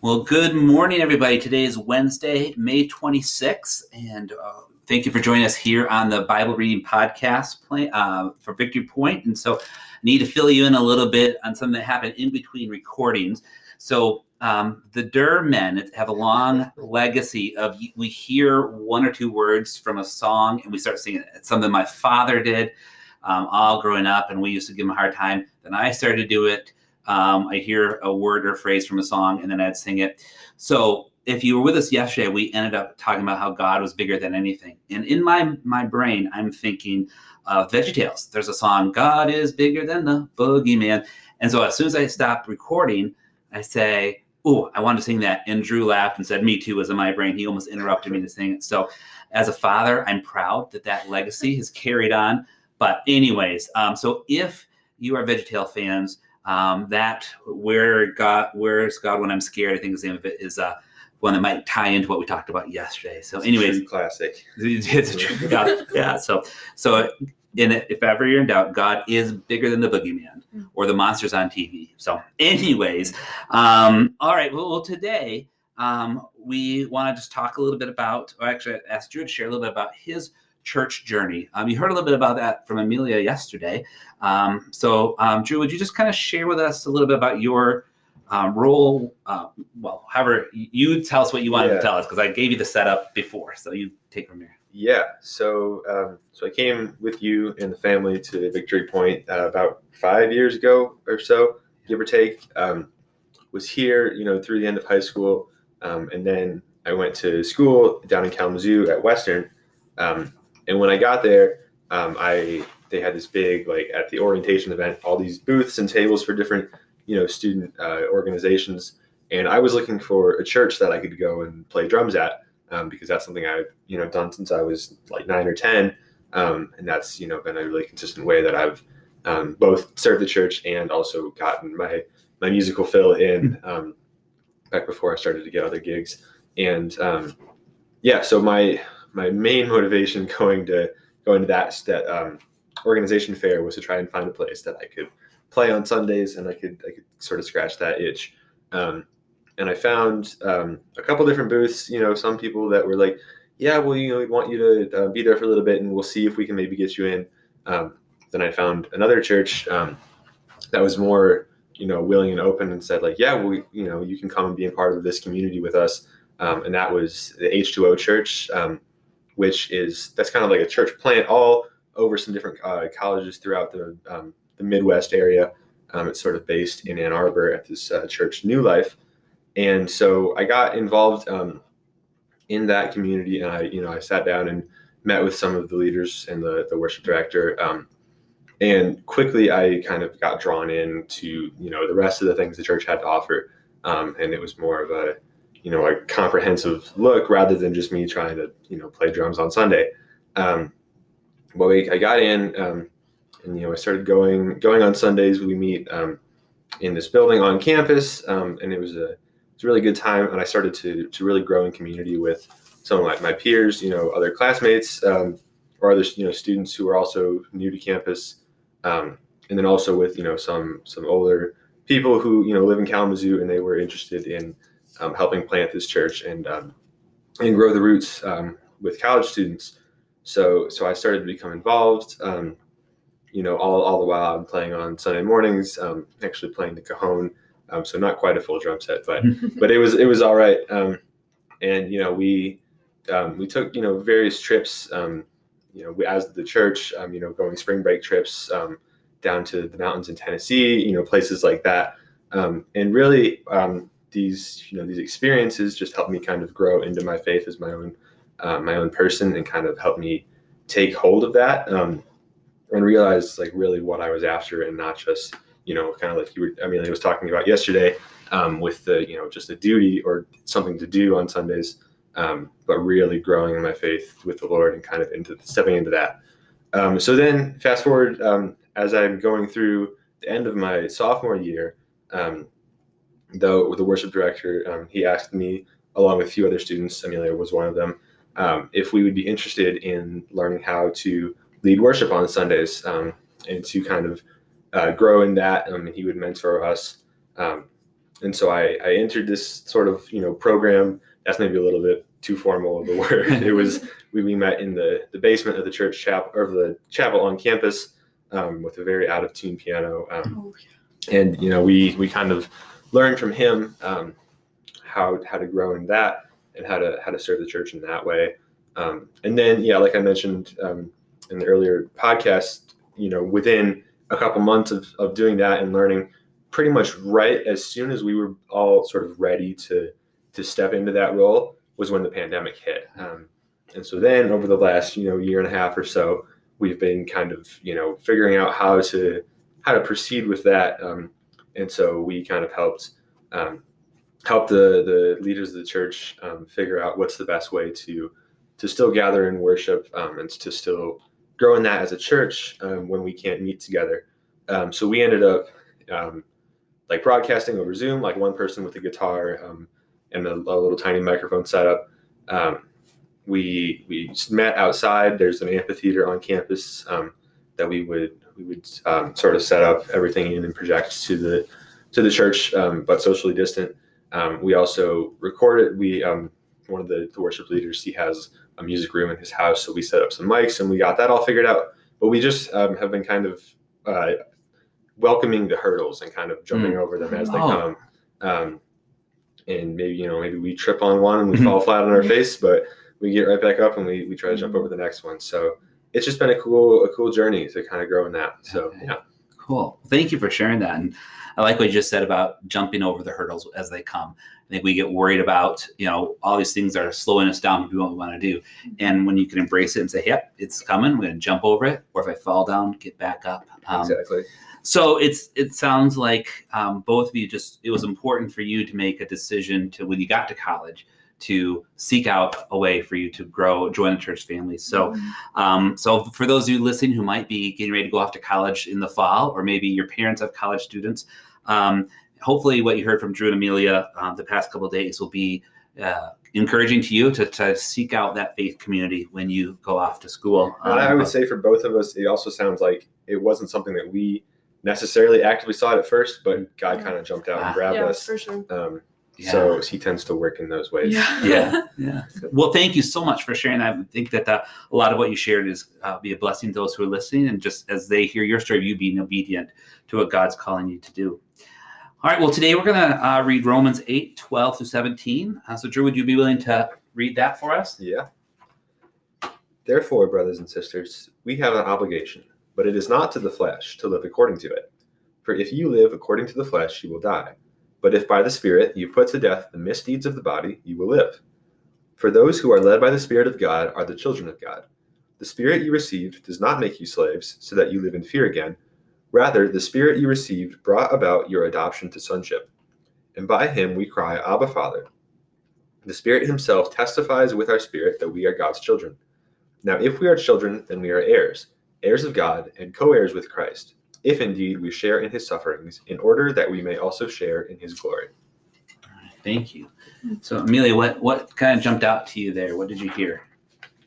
Well, good morning, everybody. Today is Wednesday, May 26th, and uh, thank you for joining us here on the Bible Reading Podcast play, uh, for Victory Point. And so, I need to fill you in a little bit on something that happened in between recordings. So, um, the Durr men have a long legacy of we hear one or two words from a song and we start singing it. It's something my father did um, all growing up, and we used to give him a hard time. Then I started to do it. Um, I hear a word or phrase from a song, and then I'd sing it. So if you were with us yesterday, we ended up talking about how God was bigger than anything. And in my my brain, I'm thinking of VeggieTales. There's a song, God is bigger than the boogeyman. And so as soon as I stop recording, I say, Oh, I wanted to sing that. And Drew laughed and said, Me too, was in my brain. He almost interrupted me to sing it. So as a father, I'm proud that that legacy has carried on. But, anyways, um, so if you are VeggieTale fans, um, that where God, where's God when I'm scared? I think the name of it is uh, one that might tie into what we talked about yesterday. So, anyways, classic. It's a true, yeah, yeah. So, so in it, if ever you're in doubt, God is bigger than the boogeyman or the monsters on TV. So, anyways, um, all right. Well, well today um, we want to just talk a little bit about, or actually, I asked Drew to share a little bit about his church journey. Um, you heard a little bit about that from Amelia yesterday. Um, so, um, Drew, would you just kind of share with us a little bit about your um, role? Uh, well, however, you tell us what you wanted yeah. to tell us because I gave you the setup before. So you take from here. Yeah. So, um, so I came with you and the family to Victory Point uh, about five years ago or so, give or take. Um, was here, you know, through the end of high school, and then I went to school down in Kalamazoo at Western. Um, and when I got there, um, I they had this big like at the orientation event, all these booths and tables for different you know student uh, organizations. And I was looking for a church that I could go and play drums at um, because that's something I've you know done since I was like nine or ten, um, and that's you know been a really consistent way that I've um, both served the church and also gotten my my musical fill in hmm. um, back before I started to get other gigs. And um, yeah, so my my main motivation going to going to that that um, organization fair was to try and find a place that I could play on Sundays and I could I could sort of scratch that itch. Um, and I found um, a couple different booths. You know, some people that were like, "Yeah, well, you know, we want you to uh, be there for a little bit, and we'll see if we can maybe get you in." Um, then I found another church um, that was more, you know, willing and open and said, like, "Yeah, well, you know, you can come and be a part of this community with us." Um, and that was the H2O Church. Which is that's kind of like a church plant all over some different uh, colleges throughout the um, the Midwest area. Um, it's sort of based in Ann Arbor at this uh, church, New Life, and so I got involved um, in that community, and I you know I sat down and met with some of the leaders and the the worship director. Um, and quickly, I kind of got drawn into you know the rest of the things the church had to offer, um, and it was more of a you know a comprehensive look rather than just me trying to you know play drums on Sunday. Um, well, we, I got in, um, and you know I started going going on Sundays. We meet um, in this building on campus, um, and it was a it's a really good time. And I started to to really grow in community with some of my, my peers, you know, other classmates, um, or other you know students who are also new to campus, um, and then also with you know some some older people who you know live in Kalamazoo and they were interested in um, helping plant this church and um, and grow the roots um, with college students. So so I started to become involved. Um, you know, all, all the while I'm playing on Sunday mornings, um, actually playing the cajon. Um, so not quite a full drum set, but but it was it was all right. and you know we we took you know various trips. you know, we, as the church, you know, going spring break trips down to the mountains in Tennessee, you know, places like that. Um, and really, um, these you know these experiences just helped me kind of grow into my faith as my own uh, my own person and kind of help me take hold of that um, and realize like really what I was after and not just you know kind of like you were Amelia was talking about yesterday um, with the you know just a duty or something to do on Sundays um, but really growing in my faith with the Lord and kind of into stepping into that. Um, so then fast forward um, as I'm going through the end of my sophomore year. Um, though the worship director, um, he asked me, along with a few other students, Amelia was one of them, um, if we would be interested in learning how to lead worship on Sundays um, and to kind of uh, grow in that. Um, he would mentor us. Um, and so I, I entered this sort of you know program. That's maybe a little bit too formal of a word. it was we, we met in the, the basement of the church chapel or the chapel on campus um, with a very out of tune piano. Um, Oh, yeah. and you know we we kind of learned from him um, how how to grow in that and how to how to serve the church in that way. Um, and then yeah, like I mentioned um, in the earlier podcast, you know, within a couple months of, of doing that and learning, pretty much right as soon as we were all sort of ready to to step into that role was when the pandemic hit. Um, and so then over the last you know year and a half or so, we've been kind of you know figuring out how to how to proceed with that. Um, and so we kind of helped um, help the the leaders of the church um, figure out what's the best way to to still gather and worship um, and to still grow in that as a church um, when we can't meet together. Um, so we ended up um, like broadcasting over Zoom, like one person with a guitar and a, a little tiny microphone setup. We we met outside. There's an amphitheater on campus um, that we would we would um, sort of set up everything in and project to the to the church, um, but socially distant. Um, we also recorded. We um, one of the, the worship leaders. He has a music room in his house, so we set up some mics and we got that all figured out. But we just um, have been kind of uh, welcoming the hurdles and kind of jumping over them as they Oh. come. Um, and maybe you know maybe we trip on one and we Mhm. fall flat on our face, but we get right back up and we, we try to jump over the next one. So it's just been a cool a cool journey to kind of grow in that. So Okay. yeah, Cool. Thank you for sharing that. And I like what you just said about jumping over the hurdles as they come. I think we get worried about, you know, all these things are slowing us down to do what we want to do. And when you can embrace it and say, yep, it's coming, we're going to jump over it. Or if I fall down, get back up. Um, exactly. So it's it sounds like um, both of you just it was important for you to make a decision to when you got to college to seek out a way for you to grow, join the church family. So um, so for those of you listening who might be getting ready to go off to college in the fall, or maybe your parents have college students, um, hopefully what you heard from Drew and Amelia uh, the past couple of days will be uh, encouraging to you to, to seek out that faith community when you go off to school. And I Um, would say for both of us, it also sounds like it wasn't something that we necessarily actively saw it at first, but God Yeah. kind of jumped out Ah. and grabbed yeah, us. for sure. Um, yeah. So he tends to work in those ways. Yeah. yeah yeah well thank you so much for sharing that i think that uh, a lot of what you shared is uh, be a blessing to those who are listening and just as they hear your story you being obedient to what god's calling you to do all right well today we're going to uh, read romans 8 12 through 17 uh, so drew would you be willing to read that for us Yeah. Therefore, brothers and sisters, we have an obligation, but it is not to the flesh to live according to it. For if you live according to the flesh, you will die. But if by the Spirit you put to death the misdeeds of the body, you will live. For those who are led by the Spirit of God are the children of God. The Spirit you received does not make you slaves, so that you live in fear again. Rather, the Spirit you received brought about your adoption to sonship. And by him we cry, Abba, Father. The Spirit Himself testifies with our spirit that we are God's children. Now, if we are children, then we are heirs, heirs of God, and co heirs with Christ, if indeed we share in His sufferings, in order that we may also share in His glory. thank you so amelia what what kind of jumped out to you there what did you hear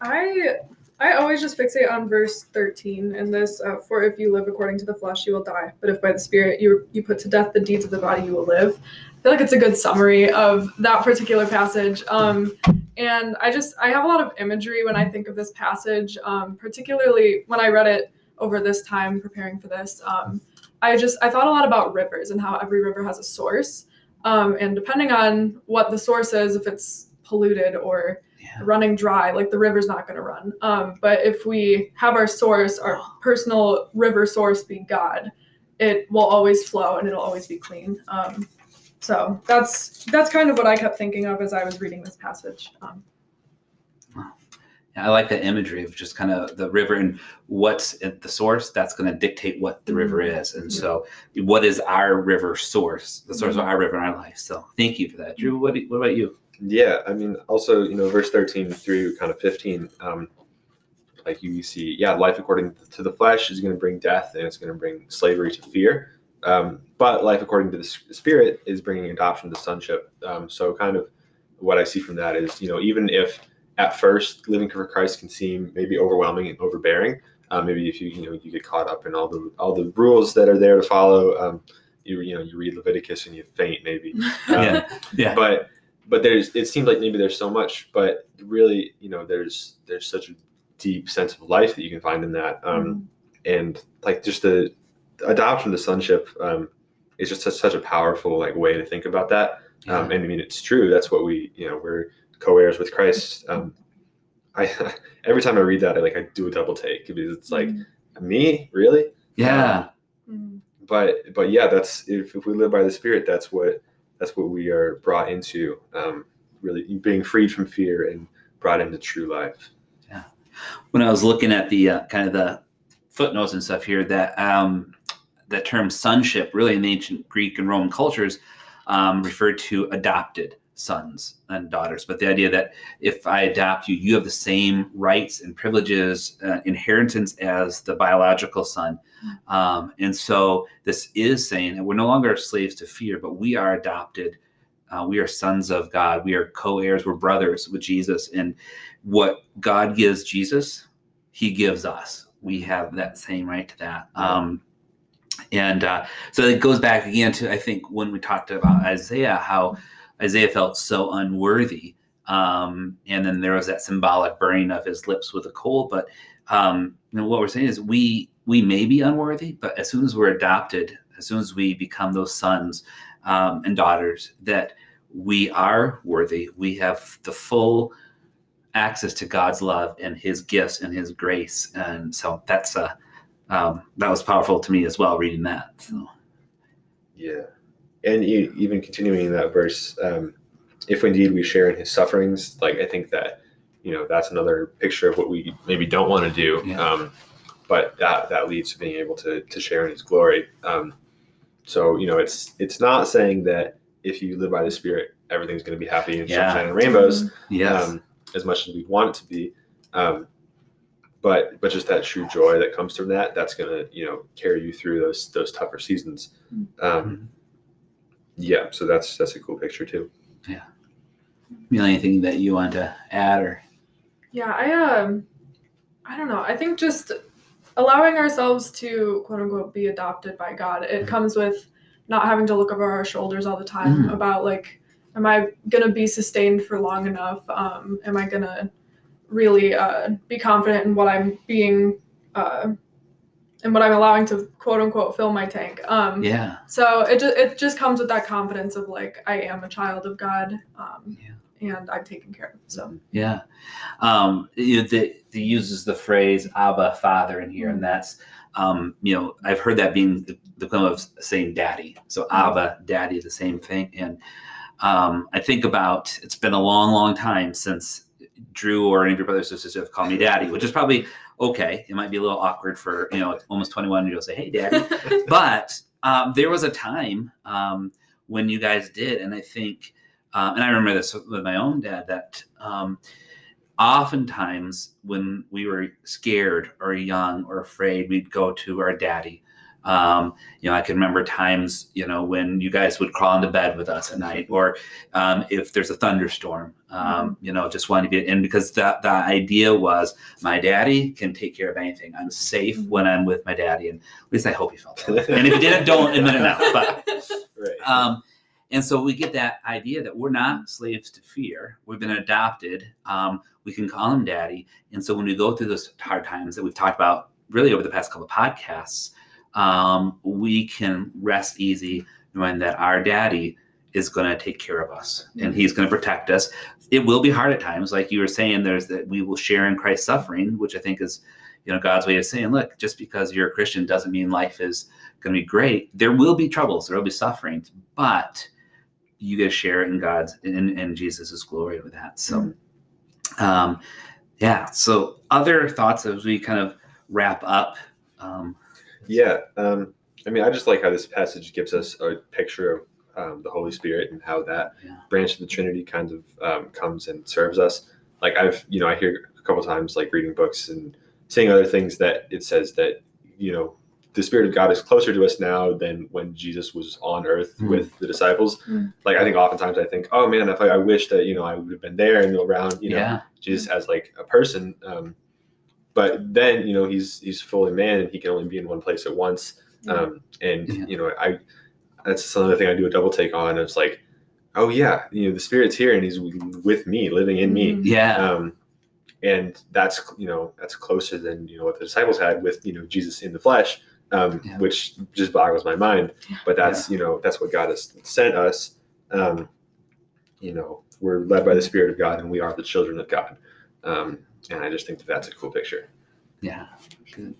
I I always just fixate on verse 13 in this uh, for if you live according to the flesh you will die but if by the spirit you you put to death the deeds of the body you will live. I feel like it's a good summary of that particular passage. Um, and I just I have a lot of imagery when I think of this passage, um, particularly when I read it over this time preparing for this. Um, I just I thought a lot about rivers and how every river has a source. Um, and depending on what the source is, if it's polluted or yeah running dry, like the river's not going to run. Um, but if we have our source, our personal river source be God, it will always flow and it'll always be clean. Um, so that's that's kind of what I kept thinking of as I was reading this passage. I like that imagery of just kind of the river and what's at the source that's going to dictate what the river is. And so, what is our river source, the source of our river in our life? So, thank you for that. Drew, what, do- what about you? Yeah, I mean, also, you know, verse 13 through kind of 15, um, like you see, yeah, life according to the flesh is going to bring death and it's going to bring slavery to fear. Um, but life according to the spirit is bringing adoption to sonship. Um, so, kind of what I see from that is, you know, even if at first living for Christ can seem maybe overwhelming and overbearing, uh, maybe if you, you know, you get caught up in all the all the rules that are there to follow, um, you you know you read Leviticus and you faint maybe. Yeah. Yeah. But but there's it seems like maybe there's so much, but really you know there's there's such a deep sense of life that you can find in that, um, and like just the adoption to sonship um, is just such, such a powerful like way to think about that. Um, and I mean it's true. That's what we you know we're co-heirs with Christ. Um, I every time I read that I like I do a double take because it's like me really yeah. Mm. but but yeah that's if, if we live by the spirit that's what that's what we are brought into um really being freed from fear and brought into true life Yeah. when I was looking at the uh, kind of the footnotes and stuff here, that um, that term sonship, really in ancient Greek and Roman cultures, um, referred to adopted sons and daughters. But the idea that if I adopt you, you have the same rights and privileges, uh, inheritance as the biological son. Um, and so this is saying that we're no longer slaves to fear, but we are adopted. Uh, we are sons of God. We are co-heirs. We're brothers with Jesus. And what God gives Jesus, He gives us. We have that same right to that. Um, and uh, so it goes back again to I think when we talked about Isaiah, how Isaiah felt so unworthy, um, and then there was that symbolic burning of his lips with a coal. But um, what we're saying is we we may be unworthy, but as soon as we're adopted, as soon as we become those sons um, and daughters, that we are worthy. We have the full access to God's love and His gifts and His grace, and so that's uh, um, that was powerful to me as well reading that. So yeah and e- even continuing in that verse um if indeed we share in his sufferings like i think that you know that's another picture of what we maybe don't want to do Yeah. um but that that leads to being able to to share in his glory um so you know it's it's not saying that if you live by the spirit everything's going to be happy and Yeah. sunshine and rainbows yes, um, as much as we want it to be. Um, but but just that true joy that comes from that, that's gonna you know carry you through those those tougher seasons. Um, yeah, so that's that's a cool picture too. Yeah. Neil, anything that you want to add or Yeah, I um I don't know. I think just allowing ourselves to quote unquote be adopted by God, it Mhm. comes with not having to look over our shoulders all the time Mhm. about like am I gonna be sustained for long enough? Um, am I gonna really uh, be confident in what I'm being uh, and what I'm allowing to quote unquote fill my tank? Um, yeah, so it just it just comes with that confidence of like I am a child of God, um, and I'm taken care of. So yeah. Um, you know, the, the uses the phrase "Abba, Father" in here, and that's um, you know I've heard that being the the equivalent of saying "Daddy." So Abba, Daddy, the same thing, and um, I think about it's been a long, long time since Drew or any of your brothers or sisters have called me Daddy, which is probably okay. It might be a little awkward for you know almost twenty one. You'll say, "Hey, Daddy," but um, there was a time um, when you guys did, and I think, um, and I remember this with my own dad that um, oftentimes when we were scared or young or afraid, we'd go to our daddy. Um, you know, I can remember times, you know, when you guys would crawl into bed with us at night, or um, if there's a thunderstorm, um, you know, just wanting to be in because the, the idea was my daddy can take care of anything. I'm safe when I'm with my daddy. And at least I hope he felt that. And if he didn't, don't admit it now. But Right. um, and so we get that idea that we're not slaves to fear. We've been adopted. Um, we can call him daddy. And so when we go through those hard times that we've talked about really over the past couple of podcasts, um, we can rest easy knowing that our daddy is going to take care of us and he's going to protect us. It will be hard at times. Like you were saying, there's that we will share in Christ's suffering, which I think is, you know, God's way of saying, look, just because you're a Christian doesn't mean life is going to be great. There will be troubles, there will be sufferings, but you get to share in God's in, in Jesus' glory with that. So, um, yeah. So, other thoughts as we kind of wrap up. Um, Yeah, um, I mean, I just like how this passage gives us a picture of um, the Holy Spirit and how that Yeah. branch of the Trinity kind of um, comes and serves us. Like I've, you know, I hear a couple times, like reading books and seeing other things that it says that, you know, the Spirit of God is closer to us now than when Jesus was on earth Mm. with the disciples. Mm. Like I think oftentimes I think, oh man, if I, I wish that you know I would have been there and around, you know, yeah. Jesus as like a person. Um, but then you know he's he's fully man and he can only be in one place at once. Yeah. Um, and Yeah. you know I that's another thing I do a double take on. It's like, oh yeah, you know, the Spirit's here and He's with me, living in me. Mhm. Yeah. Um, and that's you know that's closer than you know what the disciples had with you know Jesus in the flesh, um, Yeah. which just boggles my mind. Yeah. But that's you know that's what God has sent us. Um, you know, we're led by the Spirit of God, and we are the children of God. Um, and I just think that that's a cool picture. Yeah. Good.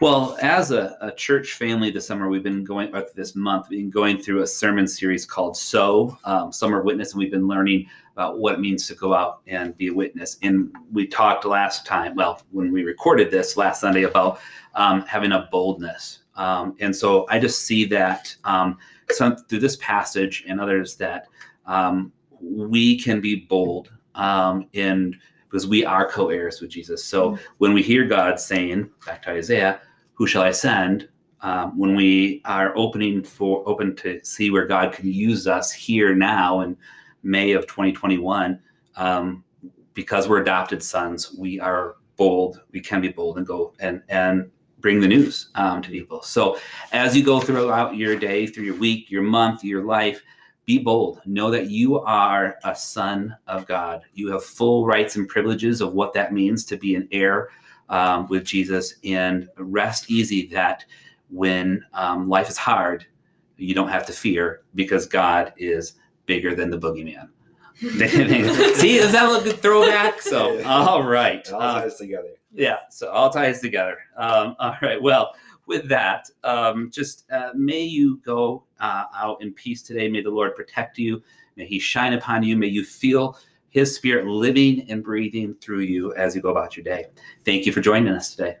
Well, as a, a church family this summer, we've been going, or this month, we've been going through a sermon series called So, um, Summer Witness, and we've been learning about what it means to go out and be a witness. And we talked last time, well, when we recorded this last Sunday, about um, having a boldness. Um, and so I just see that um, some, through this passage and others that um, we can be bold um, in because we are co-heirs with Jesus. So when we hear God saying, back to Isaiah, "Who shall I send?" Um, when we are opening for open to see where God can use us here now in May of 2021, um, because we're adopted sons, we are bold. We can be bold and go and and bring the news um, to people. So as you go throughout your day, through your week, your month, your life, be bold. Know that you are a son of God. You have full rights and privileges of what that means to be an heir um, with Jesus, and rest easy that when um, life is hard, you don't have to fear because God is bigger than the boogeyman. See, does that look good throwback? So, all right. It all ties together. yeah, so all ties together. Um, all right. Well, with that, um, just uh, may you go uh, out in peace today. May the Lord protect you. May He shine upon you. May you feel His Spirit living and breathing through you as you go about your day. Thank you for joining us today.